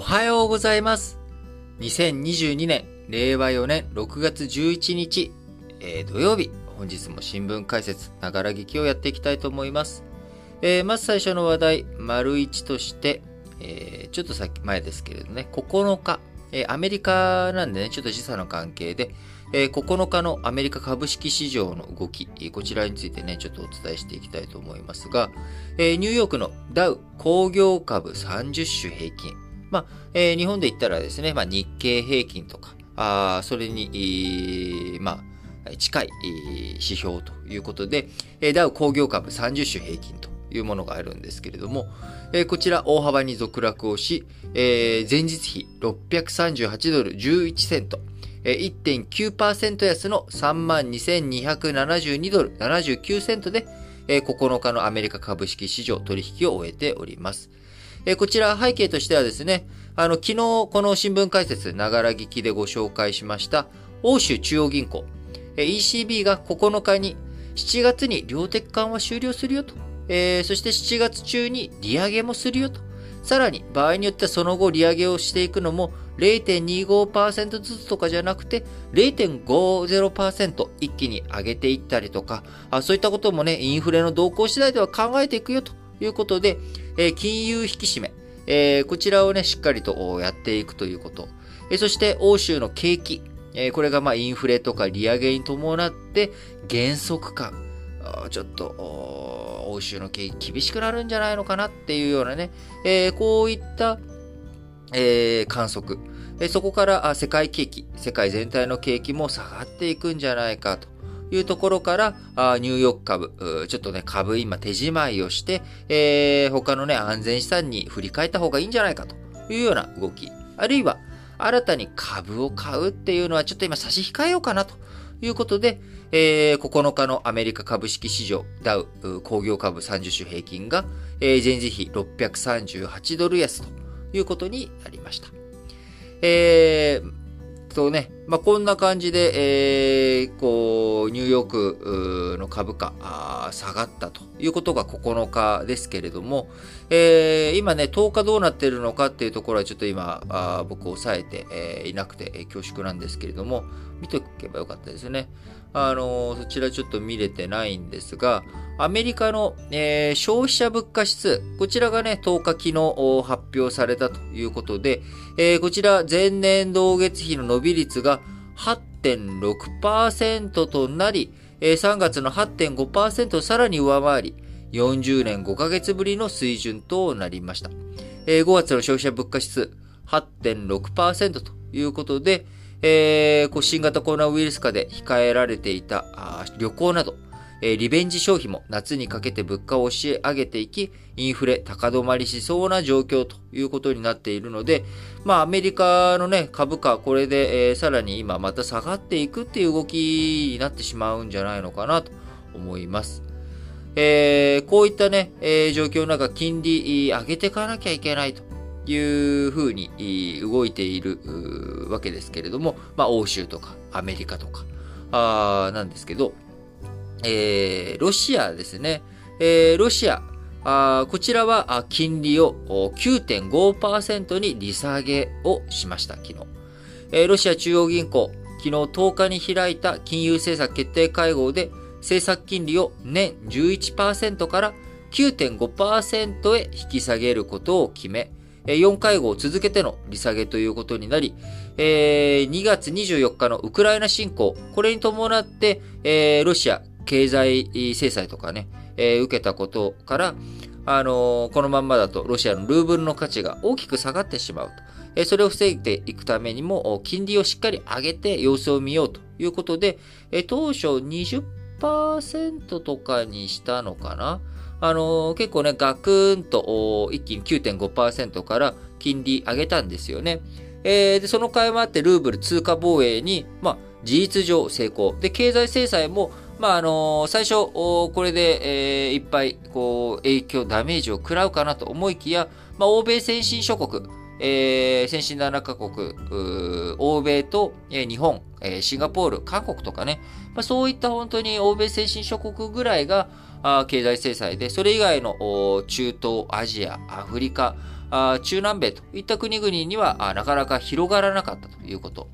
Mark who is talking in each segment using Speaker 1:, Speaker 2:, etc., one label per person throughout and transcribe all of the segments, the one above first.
Speaker 1: おはようございます。2022年、令和4年6月11日、えー、土曜日、本日も新聞解説、ながら劇をやっていきたいと思います。えー、まず最初の話題、丸1として、えー、ちょっとさっき前ですけれどね、9日、えアメリカなんでね、ちょっと時差の関係で、え9日のアメリカ株式市場の動き、こちらについてね、ちょっとお伝えしていきたいと思いますが、えニューヨークのダウ工業株30種平均、まあ、えー、日本で言ったらですね、まあ、日経平均とか、あそれに、まあ、近い指標ということで、ダウ工業株30種平均というものがあるんですけれども、えー、こちら大幅に続落をし、えー、前日比638ドル11セント、えー、1.9%安の32,272ドル79セントで、えー、9日のアメリカ株式市場取引を終えております。えこちら背景としてはですね、あの、昨日この新聞解説、ながら聞きでご紹介しました、欧州中央銀行、え ECB が9日に7月に量的緩和終了するよと、えー、そして7月中に利上げもするよと、さらに場合によってはその後利上げをしていくのも0.25%ずつとかじゃなくて0.50%一気に上げていったりとかあ、そういったこともね、インフレの動向次第では考えていくよということで、え、金融引き締め、え、こちらをね、しっかりとやっていくということ。え、そして、欧州の景気、え、これがまあインフレとか利上げに伴って減速感、ちょっと、欧州の景気厳しくなるんじゃないのかなっていうようなね、えー、こういった、えー、観測、え、そこから世界景気、世界全体の景気も下がっていくんじゃないかと。いうところから、あニューヨーク株、ちょっとね、株今手仕舞いをして、えー、他のね、安全資産に振り返った方がいいんじゃないかというような動き。あるいは、新たに株を買うっていうのはちょっと今差し控えようかなということで、えー、9日のアメリカ株式市場、ダウ工業株30種平均が、えー、前日比638ドル安ということになりました。えー、とね、まあ、こんな感じで、えー、こう、ニューヨークの株価下がったということが9日ですけれども、えー、今ね、10日どうなってるのかっていうところはちょっと今、あ僕抑えて、えー、いなくて、恐縮なんですけれども、見ておけばよかったですね。あのそちらちょっと見れてないんですが、アメリカの、えー、消費者物価指数、こちらがね、10日昨日発表されたということで、えー、こちら前年同月比の伸び率が8.6%となり、えー、3月の8.5%をさらに上回り、40年5ヶ月ぶりの水準となりました。えー、5月の消費者物価指数8.6%ということで、えー、こう新型コロナウイルス化で控えられていたあ旅行など、えー、リベンジ消費も夏にかけて物価を押し上げていき、インフレ高止まりしそうな状況ということになっているので、まあアメリカのね、株価、これで、えー、さらに今また下がっていくっていう動きになってしまうんじゃないのかなと思います。えー、こういったね、えー、状況の中、金利上げていかなきゃいけないというふうに動いているわけですけれども、まあ、欧州とかアメリカとかあなんですけど、えー、ロシアですね、えー、ロシア、あこちらは金利を9.5%に利下げをしました、昨日。えー、ロシア中央銀行、昨日10日に開いた金融政策決定会合で、政策金利を年11%から9.5%へ引き下げることを決め、4会合を続けての利下げということになり、2月24日のウクライナ侵攻、これに伴って、ロシア経済制裁とかね、受けたことから、あのこのまんまだとロシアのルーブルの価値が大きく下がってしまうと。それを防いでいくためにも、金利をしっかり上げて様子を見ようということで、当初20%とかにしたのかな？あのー、結構ね、ガクンと一気に9.5%から金利上げたんですよね。えー、で、その会もあってルーブル通貨防衛に、まあ、事実上成功。で、経済制裁も、まあ、あのー、最初、これで、えー、いっぱい、こう、影響、ダメージを食らうかなと思いきや、まあ、欧米先進諸国、えー、先進7カ国、欧米と、えー、日本、えー、シンガポール、韓国とかね、まあ、そういった本当に欧米先進諸国ぐらいが、経済制裁で、それ以外の中東、アジア、アフリカ、中南米といった国々にはなかなか広がらなかったということ。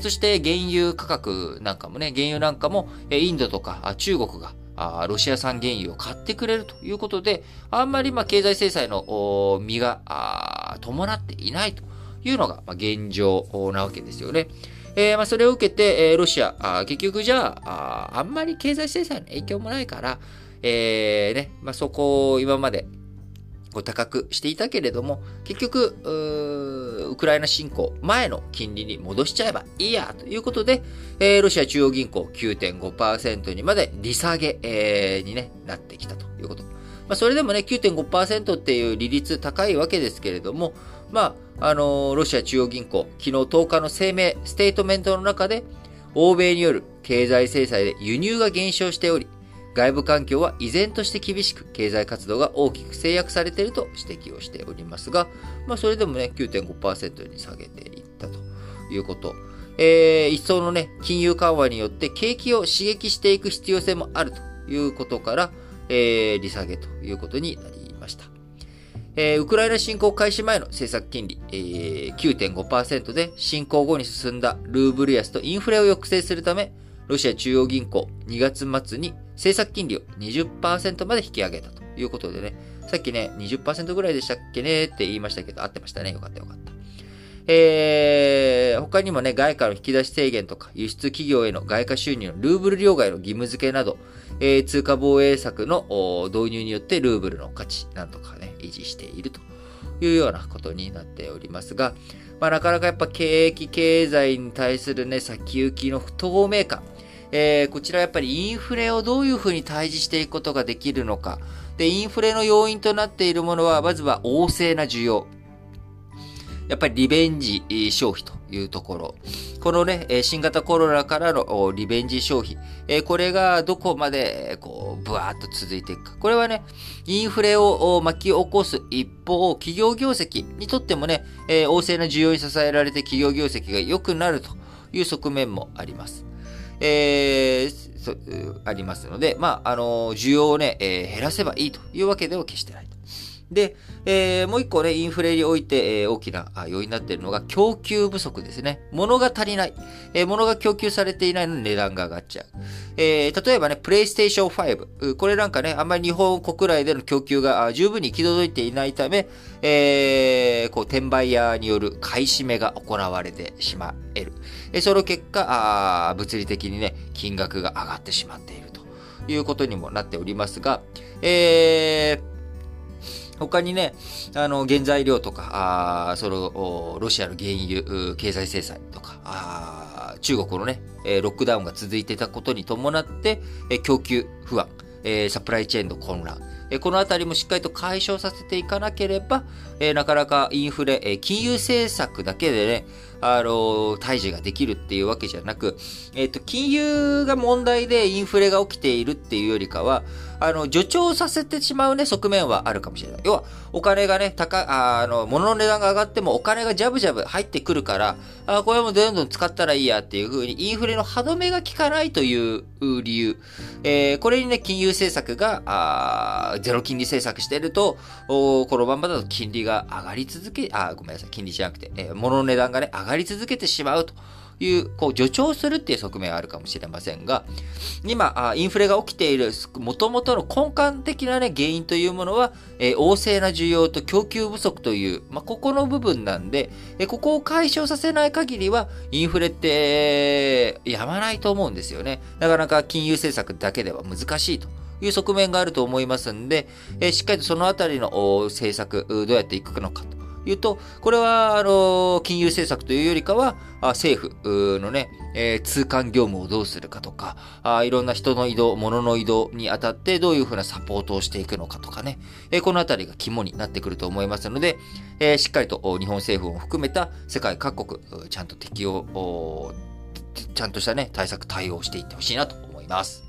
Speaker 1: そして原油価格なんかもね、原油なんかも、インドとか中国がロシア産原油を買ってくれるということで、あんまり経済制裁の身が伴っていないというのが現状なわけですよね。えー、まそれを受けて、ロシア、結局じゃあ、あんまり経済制裁の影響もないから、えー、ね、まあそこを今まで高くしていたけれども、結局、ウクライナ侵攻前の金利に戻しちゃえばいいやということで、えー、ロシア中央銀行9.5%にまで利下げ、えー、に、ね、なってきたということ。まあ、それでもね、9.5%っていう利率高いわけですけれども、まあ、あのー、ロシア中央銀行、昨日10日の声明、ステートメントの中で、欧米による経済制裁で輸入が減少しており、外部環境は依然として厳しく、経済活動が大きく制約されていると指摘をしておりますが、まあ、それでもね、9.5%に下げていったということ。えー、一層のね、金融緩和によって景気を刺激していく必要性もあるということから、えー、利下げということになりました。えー、ウクライナ侵攻開始前の政策金利、えー、9.5%で侵攻後に進んだルーブル安とインフレを抑制するため、ロシア中央銀行2月末に政策金利を20%まで引き上げたということでね、さっきね、20%ぐらいでしたっけねって言いましたけど、合ってましたね。よかったよかった。えー、他にもね、外貨の引き出し制限とか、輸出企業への外貨収入のルーブル両替の義務付けなど、えー、通貨防衛策の導入によってルーブルの価値なんとかね、維持しているというようなことになっておりますが、まあ、なかなかやっぱ景気経済に対するね、先行きの不透明感、えー、こちらやっぱりインフレをどういうふうに対峙していくことができるのか。で、インフレの要因となっているものは、まずは旺盛な需要。やっぱりリベンジ消費というところ。このね、新型コロナからのリベンジ消費。これがどこまで、こう、ブワーッと続いていくか。これはね、インフレを巻き起こす一方、企業業績にとってもね、旺盛な需要に支えられて企業業績が良くなるという側面もあります。えー、ありますので、まあ、あの、需要をね、えー、減らせばいいというわけでは決してない。で、えー、もう一個ね、インフレにおいて、えー、大きな要因になっているのが供給不足ですね。物が足りない。えー、物が供給されていないのに値段が上がっちゃう。えー、例えばね、プレイステーション5。これなんかね、あんまり日本国内での供給が十分に行き届いていないため、えー、こう、転売屋による買い占めが行われてしまえる。えその結果あ、物理的にね、金額が上がってしまっているということにもなっておりますが、えー、他にね、あの、原材料とか、あその、ロシアの原油、経済制裁とか、あ中国のね、ロックダウンが続いていたことに伴って、供給不安、サプライチェーンの混乱、このあたりもしっかりと解消させていかなければ、なかなかインフレ、金融政策だけでね、あの、退治ができるっていうわけじゃなく、えっ、と、金融が問題でインフレが起きているっていうよりかは、あの、助長させてしまうね、側面はあるかもしれない。要は、お金がね、高、あの、物の値段が上がってもお金がジャブジャブ入ってくるから、あこれもどんどん使ったらいいやっていう風に、インフレの歯止めが効かないという理由。えー、これにね、金融政策が、あゼロ金利政策してると、おこのままだと金利が上がり続け、あ、ごめんなさい、金利じゃなくて、えー、物の値段がね、上がり続けてしまうと。いう、こう、助長するっていう側面はあるかもしれませんが、今、インフレが起きている、元々の根幹的なね、原因というものは、えー、旺盛な需要と供給不足という、まあ、ここの部分なんで、えー、ここを解消させない限りは、インフレって、やまないと思うんですよね。なかなか金融政策だけでは難しいと。いう側面があると思いますんで、えー、しっかりとそのあたりの政策、どうやっていくのかというと、これは、あの、金融政策というよりかは、政府のね、えー、通関業務をどうするかとかあ、いろんな人の移動、物の移動にあたってどういうふうなサポートをしていくのかとかね、えー、このあたりが肝になってくると思いますので、えー、しっかりと日本政府を含めた世界各国、ちゃんと適用、ちゃんとしたね、対策対応していってほしいなと思います。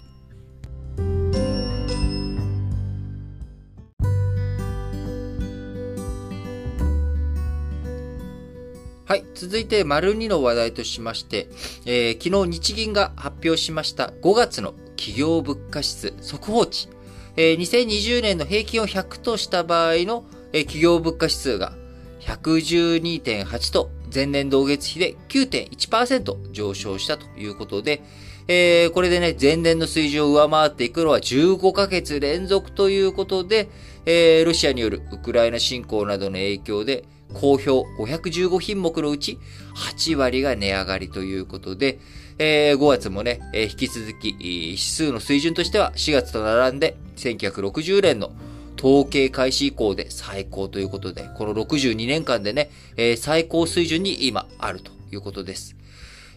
Speaker 1: はい。続いて、丸2の話題としまして、えー、昨日日銀が発表しました5月の企業物価指数速報値。えー、2020年の平均を100とした場合の、えー、企業物価指数が、112.8と前年同月比で9.1%上昇したということで、えー、これでね、前年の水準を上回っていくのは15ヶ月連続ということで、えー、ロシアによるウクライナ侵攻などの影響で、好評515品目のうち8割が値上がりということで、えー、5月もね、えー、引き続き、指数の水準としては4月と並んで1960年の統計開始以降で最高ということで、この62年間でね、えー、最高水準に今あるということです。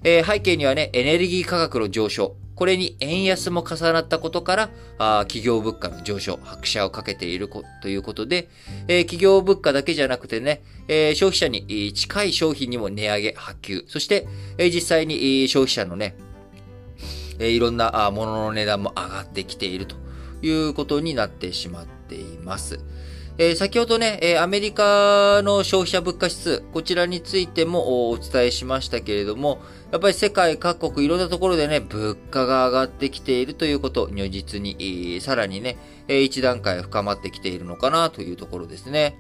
Speaker 1: えー、背景にはね、エネルギー価格の上昇、これに円安も重なったことから、あ企業物価の上昇、拍車をかけているということで、えー、企業物価だけじゃなくてね、えー、消費者に近い商品にも値上げ、発給、そして、え、実際に消費者のね、えいろんなものの値段も上がってきているということになってしまっています。え、先ほどね、え、アメリカの消費者物価指数、こちらについてもお伝えしましたけれども、やっぱり世界各国いろんなところでね、物価が上がってきているということ、如実に、さらにね、一段階深まってきているのかなというところですね。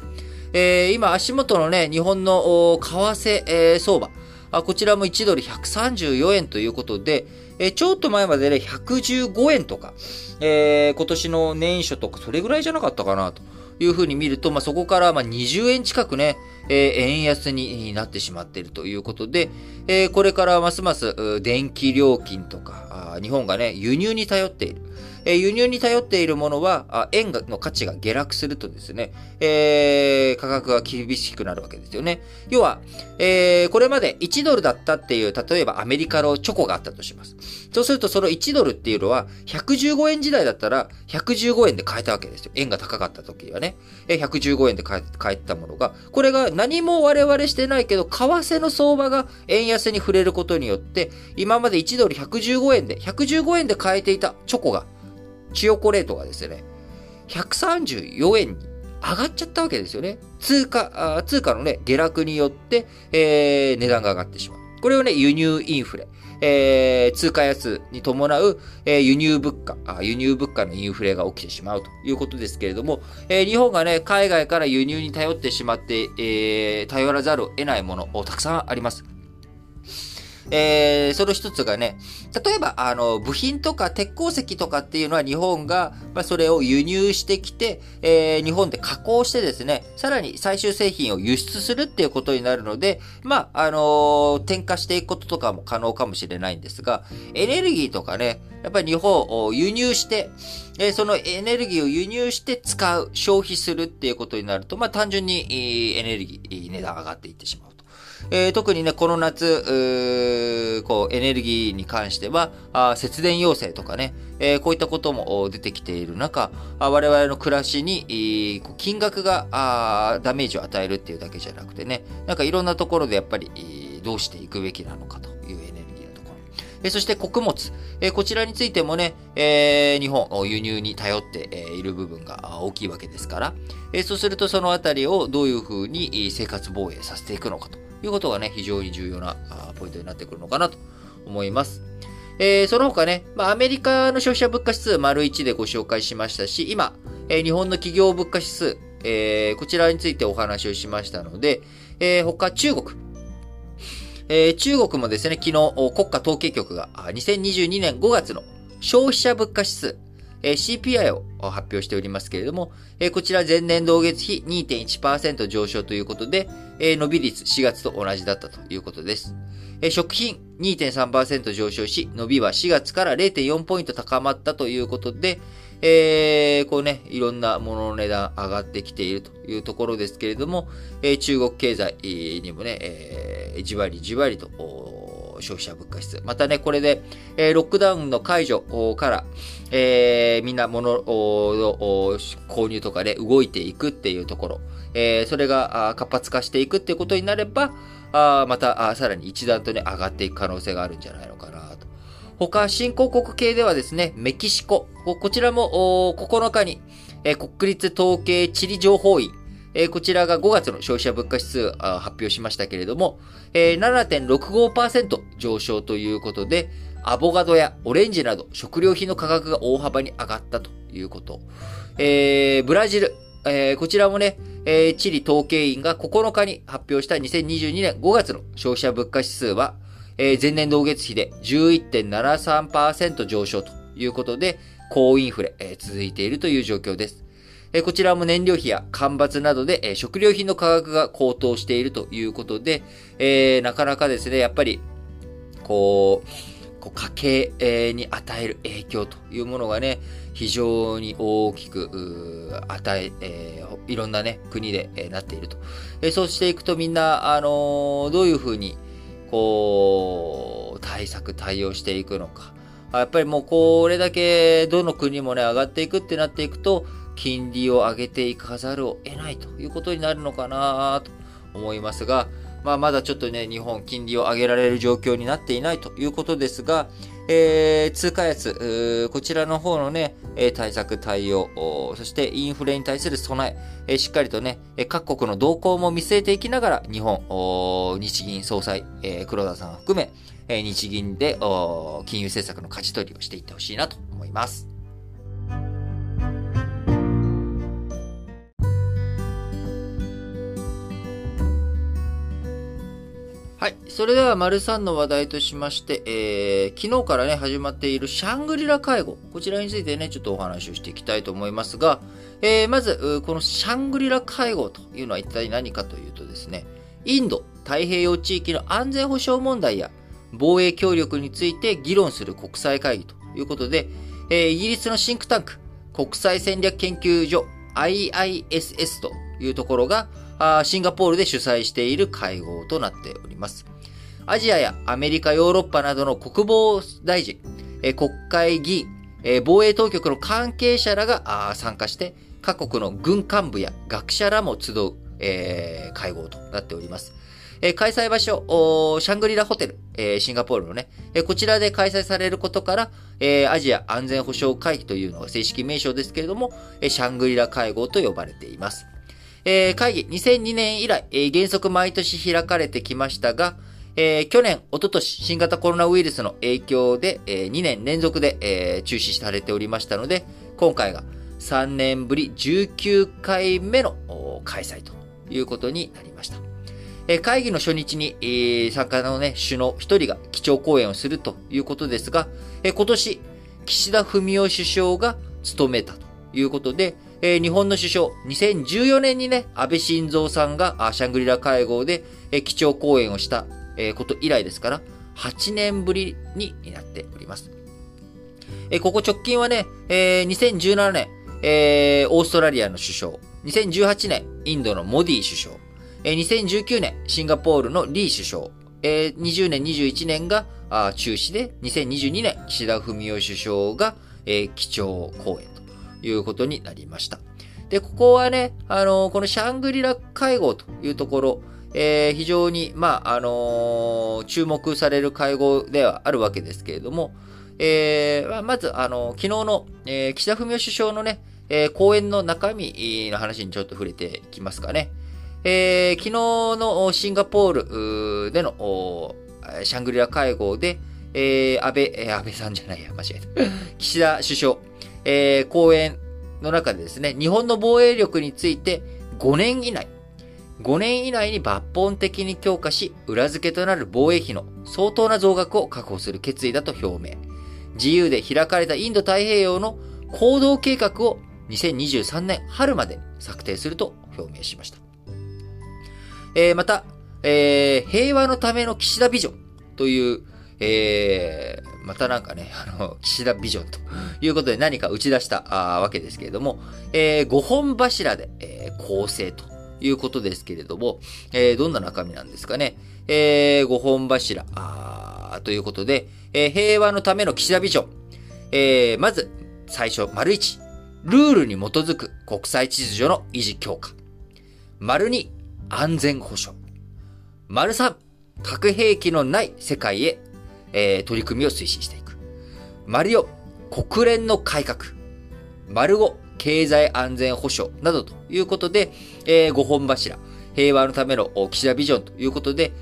Speaker 1: え今足元のね、日本の為替、え相場、あこちらも1ドル134円ということで、えちょっと前までね、115円とか、え今年の年初とかそれぐらいじゃなかったかなと。いうふうに見ると、まあ、そこからまあ20円近くね、えー、円安になってしまっているということで、えー、これからますます電気料金とか、日本がね、輸入に頼っている。え輸入に頼っているものは、円の価値が下落するとですね、えー、価格が厳しくなるわけですよね。要は、えー、これまで1ドルだったっていう、例えばアメリカのチョコがあったとします。そうするとその1ドルっていうのは、115円時代だったら、115円で買えたわけですよ。円が高かった時はね。115円で買えたものが、これが何も我々してないけど、為替の相場が円安安に触れることによって、今まで1ドル115円で、115円で買えていたチョコが、チヨコレートがですね、134円に上がっちゃったわけですよね。通貨、通貨のね、下落によって、えー、値段が上がってしまう。これをね、輸入インフレ。えー、通貨安に伴う、えー、輸入物価あ、輸入物価のインフレが起きてしまうということですけれども、えー、日本がね、海外から輸入に頼ってしまって、えー、頼らざるを得ないもの、たくさんあります。えー、その一つがね、例えば、あの、部品とか鉄鉱石とかっていうのは日本が、まあ、それを輸入してきて、えー、日本で加工してですね、さらに最終製品を輸出するっていうことになるので、まあ、あのー、転嫁していくこととかも可能かもしれないんですが、エネルギーとかね、やっぱり日本を輸入して、えー、そのエネルギーを輸入して使う、消費するっていうことになると、まあ、単純にエネルギー、値段上がっていってしまう。えー、特にね、この夏、こう、エネルギーに関しては、あ節電要請とかね、えー、こういったことも出てきている中、あ我々の暮らしに、金額があダメージを与えるっていうだけじゃなくてね、なんかいろんなところでやっぱり、どうしていくべきなのかというエネルギーのところ。えー、そして穀物、えー、こちらについてもね、えー、日本、輸入に頼っている部分が大きいわけですから、え、そうするとそのあたりをどういうふうに生活防衛させていくのかと。いうことがね、非常に重要なポイントになってくるのかなと思います。えー、その他ね、まあ、アメリカの消費者物価指数丸1でご紹介しましたし、今、えー、日本の企業物価指数、えー、こちらについてお話をしましたので、えー、他中国。えー、中国もですね、昨日国家統計局が2022年5月の消費者物価指数、CPI を発表しておりますけれども、こちら前年同月比2.1%上昇ということで、伸び率4月と同じだったということです。食品2.3%上昇し、伸びは4月から0.4ポイント高まったということで、えー、こうね、いろんなものの値段上がってきているというところですけれども、中国経済にもね、じわりじわりと消費者物価指数。またね、これで、えー、ロックダウンの解除から、えー、みんな物を購入とかで動いていくっていうところ、えー、それが活発化していくっていうことになれば、あまたさらに一段とね、上がっていく可能性があるんじゃないのかなと。他、新興国系ではですね、メキシコ、こちらも9日に、えー、国立統計地理情報院、え、こちらが5月の消費者物価指数発表しましたけれども、えー、7.65%上昇ということで、アボカドやオレンジなど食料品の価格が大幅に上がったということ。えー、ブラジル、えー、こちらもね、えー、チリ統計員が9日に発表した2022年5月の消費者物価指数は、えー、前年同月比で11.73%上昇ということで、高インフレ、えー、続いているという状況です。こちらも燃料費や干ばつなどで、食料品の価格が高騰しているということで、えー、なかなかですね、やっぱり、こう、こう家計に与える影響というものがね、非常に大きく、与え、えー、いろんなね、国で、え、なっていると。えー、そうしていくとみんな、あの、どういうふうに、こう、対策、対応していくのか。やっぱりもうこれだけどの国もね、上がっていくってなっていくと、金利を上げていかざるを得ないということになるのかなと思いますが、まあ、まだちょっとね、日本金利を上げられる状況になっていないということですが、えー、通貨安、こちらの方のね、対策対応、そしてインフレに対する備え、しっかりとね、各国の動向も見据えていきながら、日本、日銀総裁、黒田さんを含め、日銀で金融政策の舵取りをしていってほしいなと思います。はい。それでは、丸3の話題としまして、えー、昨日からね、始まっているシャングリラ介護。こちらについてね、ちょっとお話をしていきたいと思いますが、えー、まず、このシャングリラ介護というのは一体何かというとですね、インド太平洋地域の安全保障問題や防衛協力について議論する国際会議ということで、えー、イギリスのシンクタンク、国際戦略研究所 IISS というところが、シンガポールで主催している会合となっております。アジアやアメリカ、ヨーロッパなどの国防大臣、国会議員、防衛当局の関係者らが参加して、各国の軍幹部や学者らも集う、会合となっております。開催場所、シャングリラホテル、シンガポールのね、こちらで開催されることから、アジア安全保障会議というのが正式名称ですけれども、シャングリラ会合と呼ばれています。えー、会議2002年以来、えー、原則毎年開かれてきましたが、えー、去年、おととし、新型コロナウイルスの影響で、えー、2年連続で、えー、中止されておりましたので、今回が3年ぶり19回目の開催ということになりました。えー、会議の初日に、えー、参加のね、首脳一人が基調講演をするということですが、えー、今年、岸田文雄首相が務めたということで、えー、日本の首相、2014年にね、安倍晋三さんがシャングリラ会合で、えー、基調講演をした、えー、こと以来ですから、8年ぶりになっております。えー、ここ直近はね、えー、2017年、えー、オーストラリアの首相、2018年、インドのモディ首相、えー、2019年、シンガポールのリー首相、えー、20年、21年があ中止で、2022年、岸田文雄首相が、えー、基調講演いうことになりました。で、ここはね、あのー、このシャングリラ会合というところ、えー、非常に、まあ、あのー、注目される会合ではあるわけですけれども、えー、まず、あの昨日の、え岸田文雄首相のね、え講演の中身の話にちょっと触れていきますかね。え昨日のシンガポールでのシャングリラ会合で、え安倍、安倍さんじゃないや、間違えた。岸田首相、えー、講演の中でですね、日本の防衛力について5年以内、5年以内に抜本的に強化し、裏付けとなる防衛費の相当な増額を確保する決意だと表明。自由で開かれたインド太平洋の行動計画を2023年春まで策定すると表明しました。えー、また、えー、平和のための岸田ビジョンという、えー、またなんかね、あの、岸田ビジョンということで何か打ち出したわけですけれども、えー、5本柱で、えー、構成ということですけれども、えー、どんな中身なんですかね。えー、5本柱あということで、えー、平和のための岸田ビジョン。えー、まず、最初、丸1、ルールに基づく国際秩序の維持強化。丸2、安全保障。丸3、核兵器のない世界へえー、取り組みを推進していく。丸4、国連の改革。丸5、経済安全保障などということで、えー、5本柱、平和のための岸田ビジョンということで、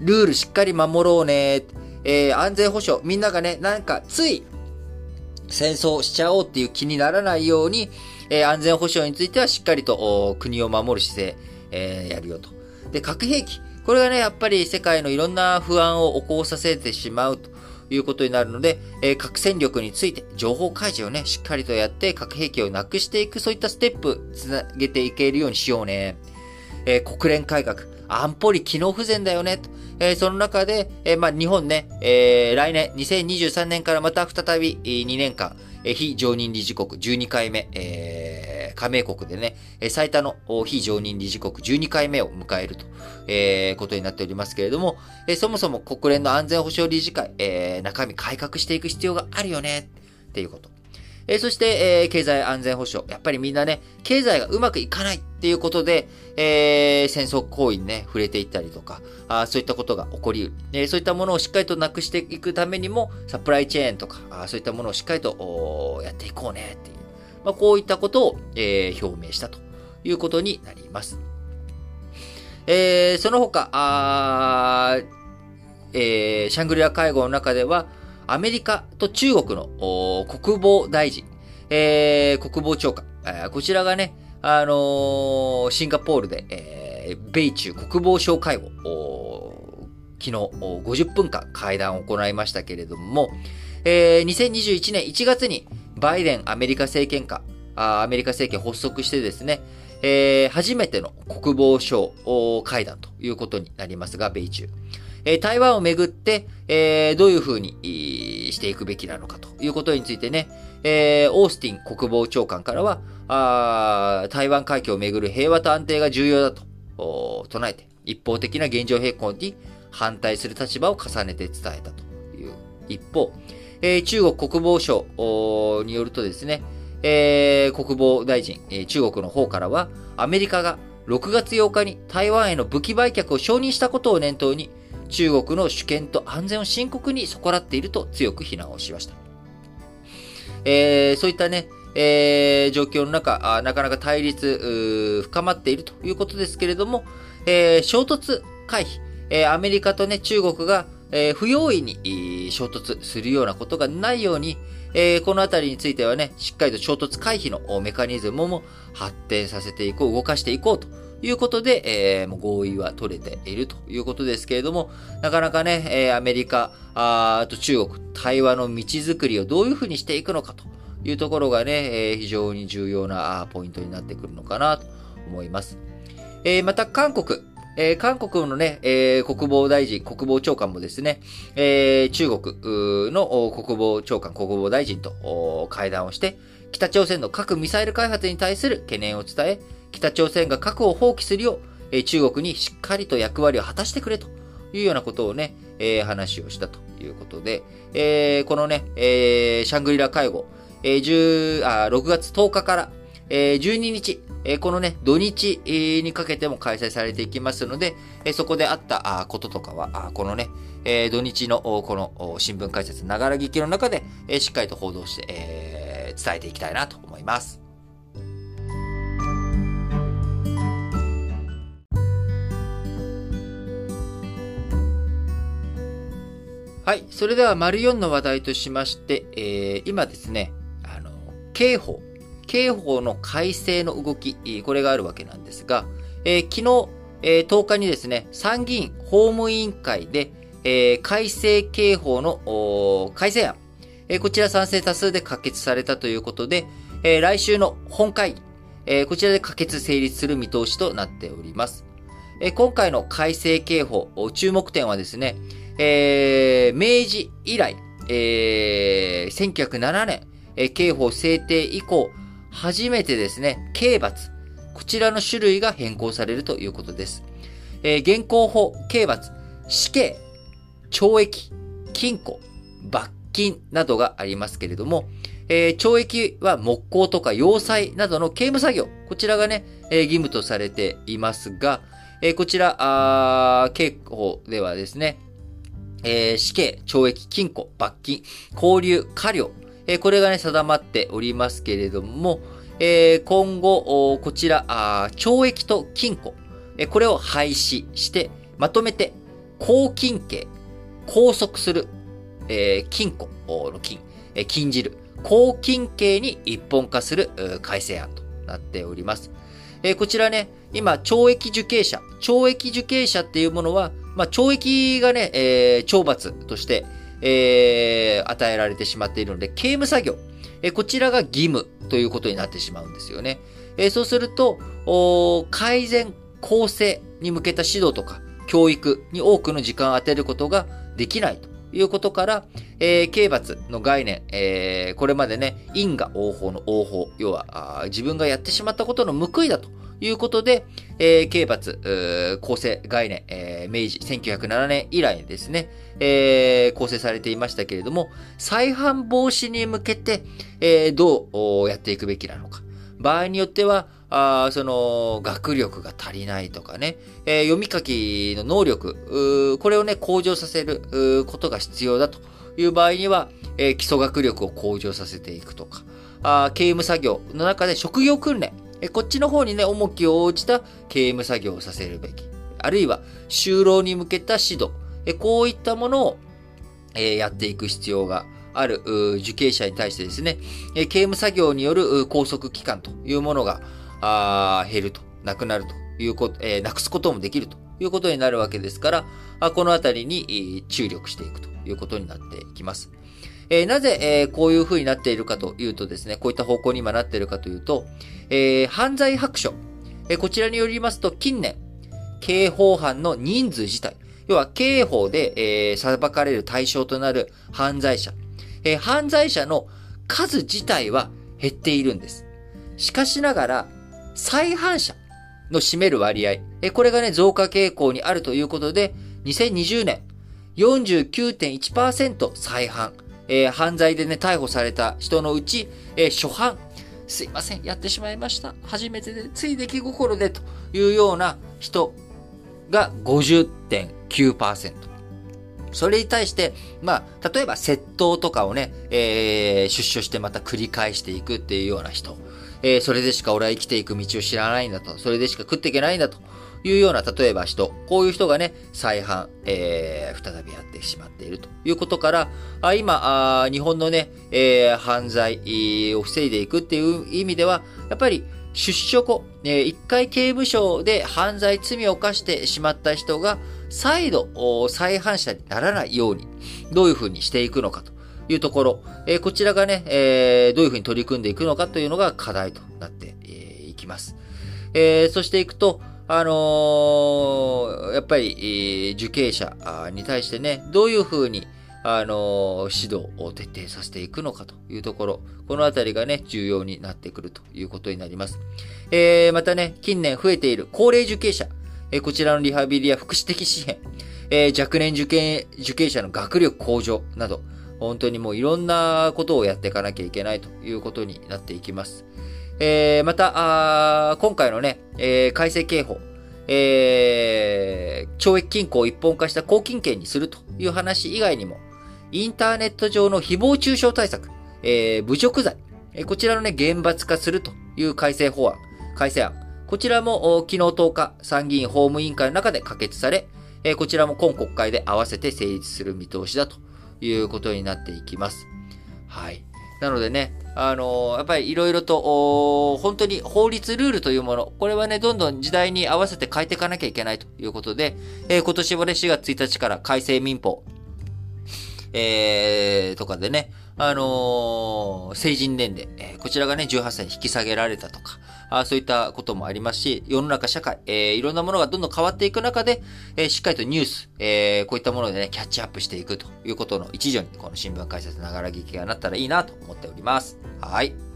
Speaker 1: ルールしっかり守ろうね。えー、安全保障、みんながね、なんかつい戦争しちゃおうっていう気にならないように、えー、安全保障についてはしっかりと国を守る姿勢、えー、やるよと。で、核兵器。これがね、やっぱり世界のいろんな不安を起こさせてしまうということになるので、えー、核戦力について情報開示をね、しっかりとやって核兵器をなくしていく、そういったステップつなげていけるようにしようね。えー、国連改革。安保理機能不全だよね。とえー、その中で、えー、まあ、日本ね、えー、来年、2023年からまた再び2年間、え、非常任理事国12回目、えー、加盟国でね、最多の非常任理事国12回目を迎えると、えー、ことになっておりますけれども、え、そもそも国連の安全保障理事会、えー、中身改革していく必要があるよね、っていうこと。えー、そして、えー、経済安全保障。やっぱりみんなね、経済がうまくいかないっていうことで、えー、戦争行為にね、触れていったりとか、あそういったことが起こり得る、え。そういったものをしっかりとなくしていくためにも、サプライチェーンとか、あそういったものをしっかりとやっていこうねっていう。まあ、こういったことを、えー、表明したということになります。え、その他、あえー、シャングリラ会合の中では、アメリカと中国の国防大臣、えー、国防長官、えー、こちらがね、あのー、シンガポールで、えー、米中国防相会合、昨日50分間会談を行いましたけれども、えー、2021年1月にバイデンアメリカ政権下、アメリカ政権発足してですね、えー、初めての国防相会談ということになりますが、米中。え、台湾をめぐって、え、どういうふうにしていくべきなのかということについてね、えー、オースティン国防長官からは、あ台湾海峡をめぐる平和と安定が重要だと唱えて、一方的な現状変更に反対する立場を重ねて伝えたという一方、えー、中国国防省によるとですね、えー、国防大臣、え、中国の方からは、アメリカが6月8日に台湾への武器売却を承認したことを念頭に、中国の主権と安全を深刻に損なっていると強く非難をしました。えー、そういったね、えー、状況の中、なかなか対立、深まっているということですけれども、えー、衝突回避、えー、アメリカとね、中国が、えー、不用意に衝突するようなことがないように、えー、このあたりについてはね、しっかりと衝突回避のメカニズムも発展させていこう、動かしていこうということで、えー、もう合意は取れているということですけれども、なかなかね、えー、アメリカ、あと中国、対話の道づくりをどういうふうにしていくのかというところがね、えー、非常に重要なポイントになってくるのかなと思います。えー、また韓国、えー、韓国のね、えー、国防大臣、国防長官もですね、えー、中国の国防長官、国防大臣と会談をして、北朝鮮の核ミサイル開発に対する懸念を伝え、北朝鮮が核を放棄するよう、中国にしっかりと役割を果たしてくれというようなことをね、えー、話をしたということで、えー、このね、えー、シャングリラ会合、えー、あ6月10日から、えー、12日、えー、このね、土日にかけても開催されていきますので、えー、そこであったこととかは、このね、えー、土日のこの新聞解説、ながら聞きの中で、えー、しっかりと報道して、えー、伝えていきたいなと思います。はい。それでは、丸4の話題としまして、えー、今ですね、あの、刑法。刑法の改正の動き、これがあるわけなんですが、えー、昨日、えー、10日にですね、参議院法務委員会で、えー、改正刑法の改正案、えー、こちら賛成多数で可決されたということで、えー、来週の本会議、えー、こちらで可決成立する見通しとなっております。えー、今回の改正刑法、注目点はですね、えー、明治以来、えー、1907年、えー、刑法制定以降、初めてですね、刑罰、こちらの種類が変更されるということです。えー、現行法、刑罰、死刑、懲役、禁錮、罰金などがありますけれども、えー、懲役は木工とか要塞などの刑務作業、こちらがね、えー、義務とされていますが、えー、こちら、あ刑法ではですね、えー、死刑、懲役、禁錮、罰金、交留、過料、えー、これがね、定まっておりますけれども、えー、今後、こちら、懲役と禁錮、え、これを廃止して、まとめて、拘禁刑、拘束する、え、禁錮の禁、え、禁じる。公金刑に一本化する改正案となっております。え、こちらね、今、懲役受刑者。懲役受刑者っていうものは、まあ、懲役がね、えー、懲罰として、えー、与えられてしまっているので、刑務作業。えー、こちらが義務ということになってしまうんですよね。えー、そうすると、改善、構成に向けた指導とか、教育に多くの時間を当てることができないということから、えー、刑罰の概念、えー、これまでね、因果応報の応報、要は自分がやってしまったことの報いだということで、えー、刑罰、構成概念、えー、明治1907年以来ですね、えー、構成されていましたけれども、再犯防止に向けて、えー、どうやっていくべきなのか。場合によっては、あその、学力が足りないとかね、えー、読み書きの能力、これをね、向上させることが必要だと。いう場合には、えー、基礎学力を向上させていくとか、あ刑務作業の中で職業訓練、えこっちの方にね、重きを応じた刑務作業をさせるべき。あるいは、就労に向けた指導。えこういったものを、えやっていく必要がある受刑者に対してですね、え刑務作業による拘束期間というものがあ減ると、なくなるということ、え、なくすこともできるということになるわけですから、あこのあたりに注力していくということになっていきます。えー、なぜ、えー、こういう風になっているかというとですね、こういった方向に今なっているかというと、えー、犯罪白書、えこちらによりますと、近年、刑法犯の人数自体、要は刑法で、え裁かれる対象となる犯罪者、え犯罪者の数自体は減っているんです。しかしながら、再犯者の占める割合、えこれがね、増加傾向にあるということで、2020年、49.1%再犯、えー、犯罪でね、逮捕された人のうち、えー、初犯、すいません、やってしまいました。初めてで、つい出来心でというような人が50.9%。それに対して、まあ、例えば窃盗とかをね、えー、出所してまた繰り返していくっていうような人。えー、それでしか俺は生きていく道を知らないんだと。それでしか食っていけないんだと。いうような、例えば人、こういう人がね、再犯、えー、再びやってしまっているということから、あ今あ、日本のね、えー、犯罪を防いでいくっていう意味では、やっぱり出所後、えー、一回刑務所で犯罪罪を犯してしまった人が、再度、再犯者にならないように、どういうふうにしていくのかというところ、えー、こちらがね、えー、どういうふうに取り組んでいくのかというのが課題となっていきます。えー、そしていくと、あのー、やっぱり、受刑者に対してね、どういうふうに、あのー、指導を徹底させていくのかというところ、このあたりがね、重要になってくるということになります。えー、またね、近年増えている高齢受刑者、え、こちらのリハビリや福祉的支援、え、若年受刑、受刑者の学力向上など、本当にもういろんなことをやっていかなきゃいけないということになっていきます。えー、また、今回のね、えー、改正刑法、えー、懲役金庫を一本化した公金刑にするという話以外にも、インターネット上の誹謗中傷対策、えー、侮辱罪、えー、こちらのね、厳罰化するという改正法案、改正案、こちらも昨日10日、参議院法務委員会の中で可決され、えー、こちらも今国会で合わせて成立する見通しだということになっていきます。はい。なのでね、あの、やっぱりいろいろと、本当に法律ルールというもの、これはね、どんどん時代に合わせて変えていかなきゃいけないということで、えー、今年もね、4月1日から改正民法、えー、とかでね、あのー、成人年齢、えー、こちらがね、18歳に引き下げられたとか、あそういったこともありますし、世の中社会、えー、いろんなものがどんどん変わっていく中で、えー、しっかりとニュース、えー、こういったものでね、キャッチアップしていくということの一助に、この新聞解説ながら聞きがなったらいいなと思っております。はい。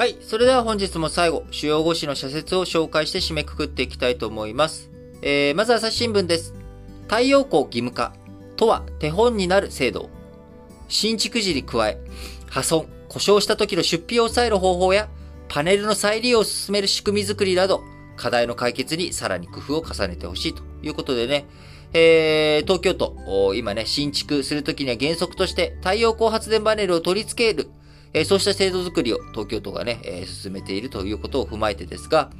Speaker 1: はい。それでは本日も最後、主要語詞の社説を紹介して締めくくっていきたいと思います。えー、まず朝日新聞です。太陽光義務化とは手本になる制度新築時に加え、破損、故障した時の出費を抑える方法や、パネルの再利用を進める仕組み作りなど、課題の解決にさらに工夫を重ねてほしいということでね、えー、東京都、今ね、新築するときには原則として太陽光発電パネルを取り付ける、えー、そうした制度作りを東京都がね、えー、進めているということを踏まえてですが、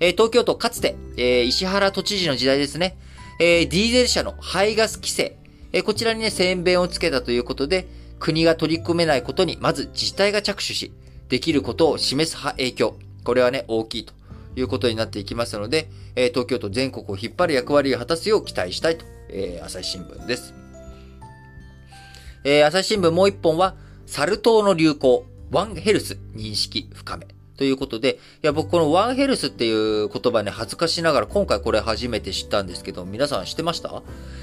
Speaker 1: えー、東京都かつて、えー、石原都知事の時代ですね、えー、ディーゼル車の排ガス規制、えー、こちらにね、宣弁をつけたということで、国が取り組めないことに、まず自治体が着手し、できることを示す影響。これはね、大きいということになっていきますので、えー、東京都全国を引っ張る役割を果たすよう期待したいと、えー、朝日新聞です。えー、朝日新聞もう一本は、サル痘の流行、ワンヘルス認識深め。ということで、いや、僕このワンヘルスっていう言葉ね、恥ずかしながら今回これ初めて知ったんですけど、皆さん知ってました？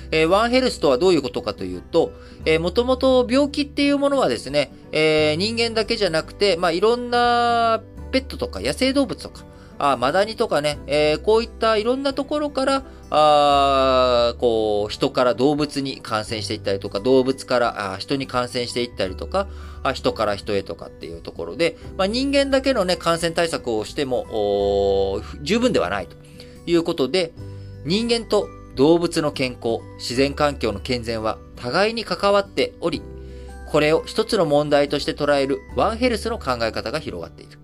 Speaker 1: えー、ワンヘルスとはどういうことかというと、えー、もともと病気っていうものはですね、えー、人間だけじゃなくて、まあ、いろんなペットとか野生動物とか、あマダニとかね、えー、こういったいろんなところから、あこう、人から動物に感染していったりとか、動物からあ人に感染していったりとか、あ人から人へとかっていうところで、まあ、人間だけのね、感染対策をしても、十分ではないということで、人間と動物の健康、自然環境の健全は互いに関わっており、これを一つの問題として捉えるワンヘルスの考え方が広がっている。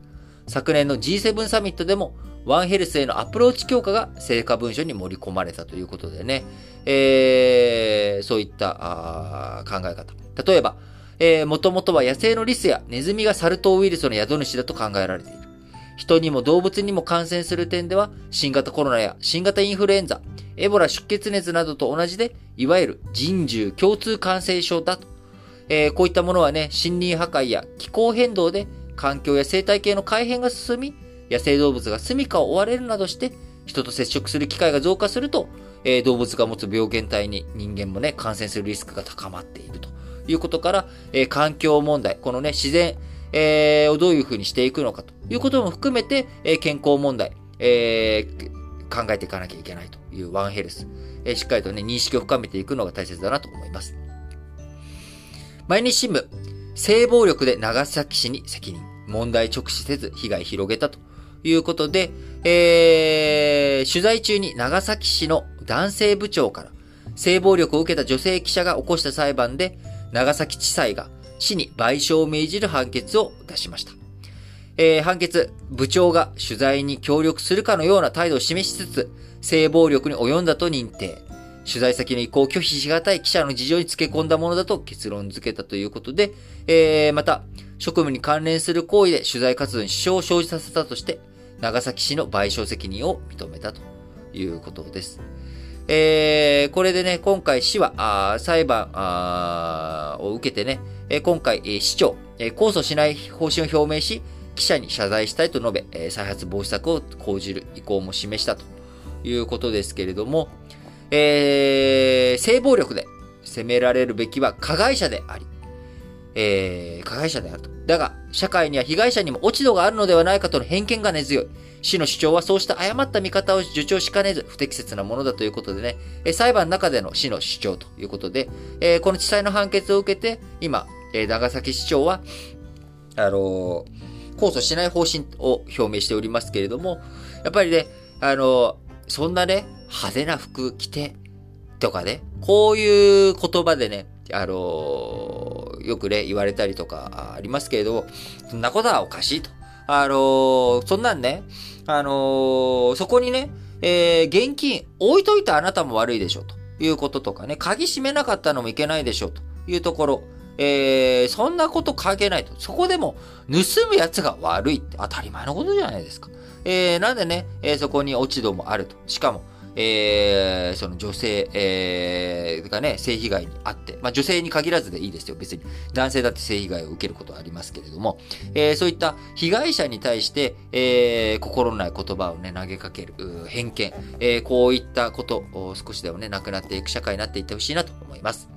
Speaker 1: 昨年の G7 サミットでも、ワンヘルスへのアプローチ強化が成果文書に盛り込まれたということでね、えー、そういった考え方。例えば、えー、もともとは野生のリスやネズミがサル痘ウイルスの宿主だと考えられている。人にも動物にも感染する点では、新型コロナや新型インフルエンザ、エボラ出血熱などと同じで、いわゆる人獣共通感染症だと。えー、こういったものはね、森林破壊や気候変動で環境や生態系の改変が進み、野生動物が住処を追われるなどして、人と接触する機会が増加すると、えー、動物が持つ病原体に人間もね、感染するリスクが高まっていると。いうことから、えー、環境問題、このね、自然、えー、をどういうふうにしていくのかと。いうことも含めて、えー、健康問題、えー、考えていかなきゃいけないと。いうワンヘルス、えー、しっかりとね、認識を深めていくのが大切だなと思います。毎日新聞、性暴力で長崎市に責任。問題直視せず被害広げたということで、えー、取材中に長崎市の男性部長から性暴力を受けた女性記者が起こした裁判で、長崎地裁が市に賠償を命じる判決を出しました。えー、判決、部長が取材に協力するかのような態度を示しつつ、性暴力に及んだと認定。取材先の意向を拒否しがたい記者の事情につけ込んだものだと結論付けたということで、えー、また、職務に関連する行為で取材活動に支障を生じさせたとして、長崎市の賠償責任を認めたということです。えー、これでね、今回市は、裁判を受けてね、え今回、え市長、え控訴しない方針を表明し、記者に謝罪したいと述べ、え再発防止策を講じる意向も示したということですけれども、えー、性暴力で責められるべきは加害者であり、えー、加害者であると。だが、社会には被害者にも落ち度があるのではないかとの偏見が根強い。市の主張はそうした誤った見方を助長しかねず、不適切なものだということでね、え裁判の中での市の主張ということで、えー、この地裁の判決を受けて、今、えー、長崎市長は、あのー、控訴しない方針を表明しておりますけれども、やっぱりね、あのそんなね、派手な服着て、とかね、こういう言葉でね、あのー、よくね、言われたりとかありますけれど、そんなことはおかしいと。あのー、そんなんね、あのー、そこにね、え現金置いといたあなたも悪いでしょということとかね、鍵閉めなかったのもいけないでしょというところ、えそんなこと関係ないと。そこでも、盗む奴が悪いって当たり前のことじゃないですか。えなんでね、えそこに落ち度もあると。しかも、えー、その女性、えー、がね、性被害にあって、まあ女性に限らずでいいですよ、別に。男性だって性被害を受けることはありますけれども、えー、そういった被害者に対して、えー、心ない言葉をね、投げかける、偏見、えー、こういったことを少しでもね、なくなっていく社会になっていってほしいなと思います。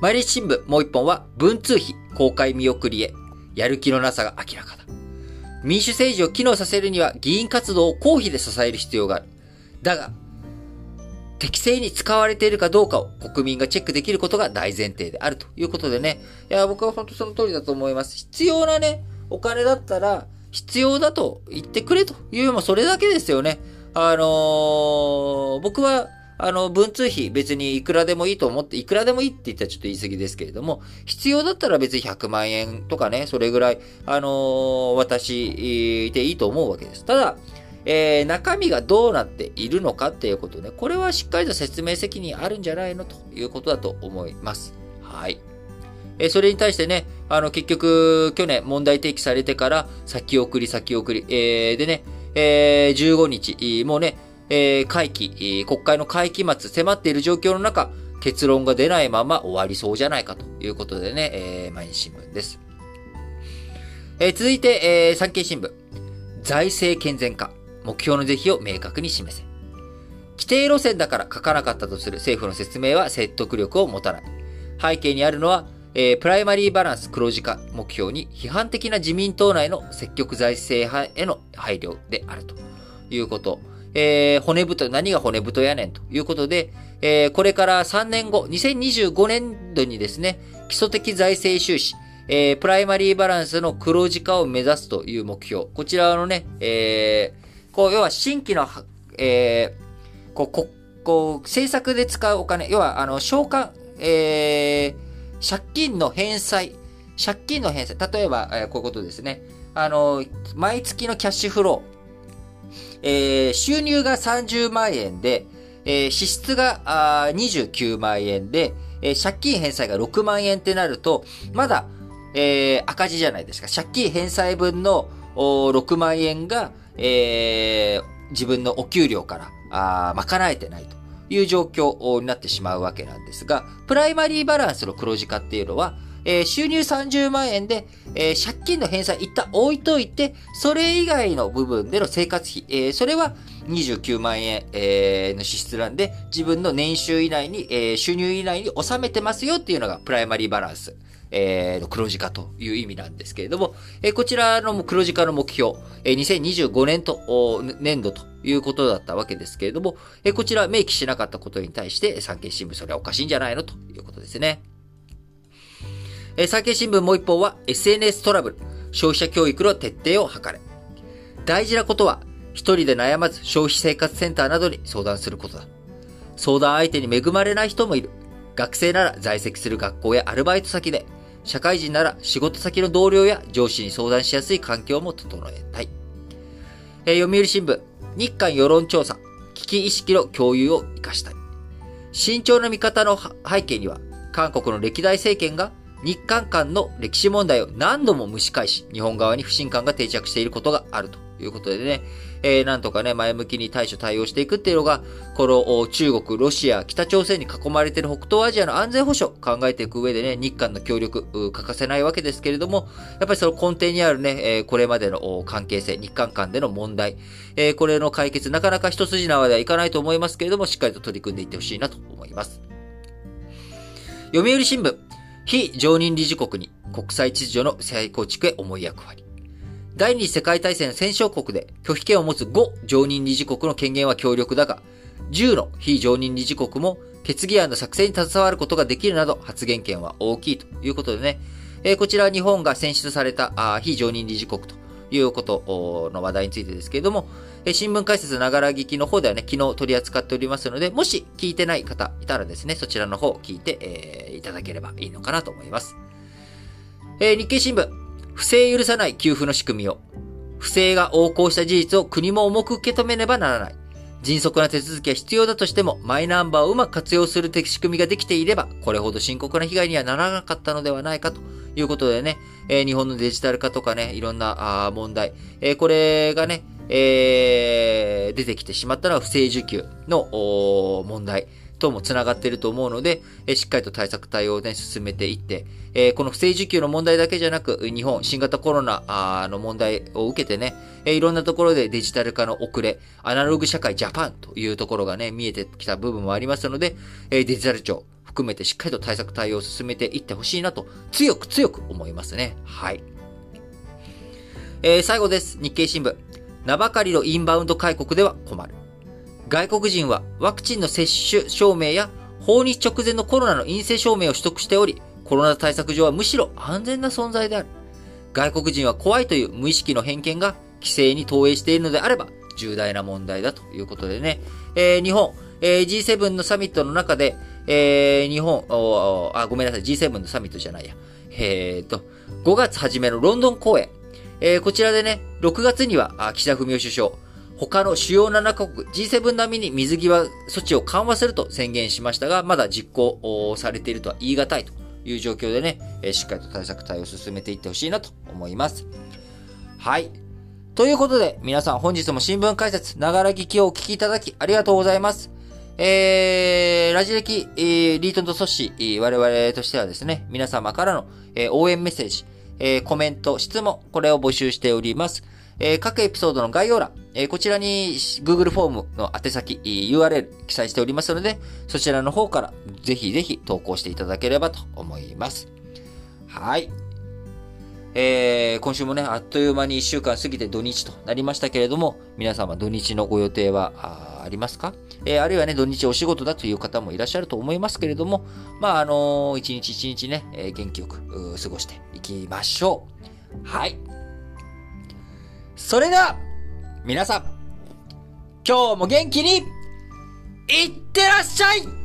Speaker 1: 毎日新聞もう一本は、文通費公開見送りへ、やる気のなさが明らかだ。民主政治を機能させるには議員活動を公費で支える必要がある。だが、適正に使われているかどうかを国民がチェックできることが大前提であるということでね。いや、僕は本当その通りだと思います。必要なね、お金だったら、必要だと言ってくれというよりもそれだけですよね。あのー、僕は、あの、文通費別にいくらでもいいと思って、いくらでもいいって言ったらちょっと言い過ぎですけれども、必要だったら別に100万円とかね、それぐらい、あのー、私でいいと思うわけです。ただ、えー、中身がどうなっているのかっていうことね、これはしっかりと説明責任あるんじゃないのということだと思います。はい。えー、それに対してね、あの、結局、去年問題提起されてから先送り先送り、えー、でね、えー、15日、もうね、えー、会期、国会の会期末迫っている状況の中、結論が出ないまま終わりそうじゃないかということでね、えー、毎日新聞です。えー、続いて、えー、産経新聞。財政健全化。目標の是非を明確に示せ。規定路線だから書かなかったとする政府の説明は説得力を持たない。背景にあるのは、えー、プライマリーバランス黒字化目標に批判的な自民党内の積極財政派への配慮であるということ。えー、骨太、何が骨太やねんということで、えー、これから3年後、2025年度にですね、基礎的財政収支、えー、プライマリーバランスの黒字化を目指すという目標。こちらのね、えー、こう、要は新規の、えー、こう、ここう、政策で使うお金、要は、あの、償還、えー、借金の返済、借金の返済、例えば、えー、こういうことですね。あの、毎月のキャッシュフロー、えー、収入が30万円で、えー、支出があ29万円で、えー、借金返済が6万円ってなると、まだ、えー、赤字じゃないですか。借金返済分のお6万円が、えー、自分のお給料からあ賄えてないという状況になってしまうわけなんですが、プライマリーバランスの黒字化っていうのは、えー、収入30万円で、えー、借金の返済一旦置いといて、それ以外の部分での生活費、えー、それは29万円、え、の支出なんで、自分の年収以内に、え、収入以内に収めてますよっていうのがプライマリーバランス。えー、黒字化という意味なんですけれども、えー、こちらの黒字化の目標、えー、2025年と、年度ということだったわけですけれども、えー、こちら明記しなかったことに対して、産経新聞それはおかしいんじゃないのということですね。えー、産経新聞もう一方は SNS トラブル、消費者教育の徹底を図れ。大事なことは、一人で悩まず消費生活センターなどに相談することだ。相談相手に恵まれない人もいる。学生なら在籍する学校やアルバイト先で、社会人なら仕事先の同僚や上司に相談しやすい環境も整えたい。えー、読売新聞、日韓世論調査、危機意識の共有を活かしたい。慎重な見方の背景には、韓国の歴代政権が日韓間の歴史問題を何度も蒸し返し、日本側に不信感が定着していることがあるということでね、えー、なんとかね、前向きに対処対応していくっていうのが、この中国、ロシア、北朝鮮に囲まれている北東アジアの安全保障考えていく上でね、日韓の協力、欠かせないわけですけれども、やっぱりその根底にあるね、えこれまでの関係性、日韓間での問題、えこれの解決、なかなか一筋縄ではいかないと思いますけれども、しっかりと取り組んでいってほしいなと思います。読売新聞、非常任理事国に国際秩序の再構築へ重い役割。第二次世界大戦戦勝国で拒否権を持つ5常任理事国の権限は強力だが、10の非常任理事国も決議案の作成に携わることができるなど発言権は大きいということでね、えー、こちら日本が選出されたあ非常任理事国ということの話題についてですけれども、えー、新聞解説ながら聞きの方ではね、昨日取り扱っておりますので、もし聞いてない方いたらですね、そちらの方を聞いて、えー、いただければいいのかなと思います。えー、日経新聞、不正許さない給付の仕組みを、不正が横行した事実を国も重く受け止めねばならない。迅速な手続きは必要だとしても、マイナンバーをうまく活用する仕組みができていれば、これほど深刻な被害にはならなかったのではないかということでね、えー、日本のデジタル化とかね、いろんなあ問題、えー、これがね、えー、出てきてしまったのは不正受給の問題。とも繋がっていると思うので、えしっかりと対策対応をね、進めていって、えこの不正受給の問題だけじゃなく、日本、新型コロナの問題を受けてね、えいろんなところでデジタル化の遅れ、アナログ社会ジャパンというところがね、見えてきた部分もありますので、えデジタル庁含めてしっかりと対策対応を進めていってほしいなと、強く強く思いますね。はい。えー、最後です。日経新聞。名ばかりのインバウンド開国では困る。外国人はワクチンの接種証明や訪日直前のコロナの陰性証明を取得しており、コロナ対策上はむしろ安全な存在である。外国人は怖いという無意識の偏見が規制に投影しているのであれば重大な問題だということでね、えー、日本、えー、G7 のサミットの中で、えー、日本あ、ごめんなさい、G7 のサミットじゃないや。えー、と、5月初めのロンドン公演、えー、こちらでね、6月には岸田文雄首相、他の主要7カ国 G7 並みに水際措置を緩和すると宣言しましたが、まだ実行されているとは言い難いという状況でね、えしっかりと対策対応を進めていってほしいなと思います。はい。ということで、皆さん本日も新聞解説、ながら聞きをお聞きいただきありがとうございます。えー、ラジ歴、えー、リートンとソッシー、我々としてはですね、皆様からの、えー、応援メッセージ、えー、コメント、質問、これを募集しております。えー、各エピソードの概要欄、え、こちらに Google フォームの宛先、URL 記載しておりますので、そちらの方からぜひぜひ投稿していただければと思います。はい。えー、今週もね、あっという間に1週間過ぎて土日となりましたけれども、皆様土日のご予定はあありますか？えー、あるいはね、土日お仕事だという方もいらっしゃると思いますけれども、まあ、あのー、一日一日ね、えー、元気よく過ごしていきましょう。はい。それでは、皆さん、今日も元気に、いってらっしゃい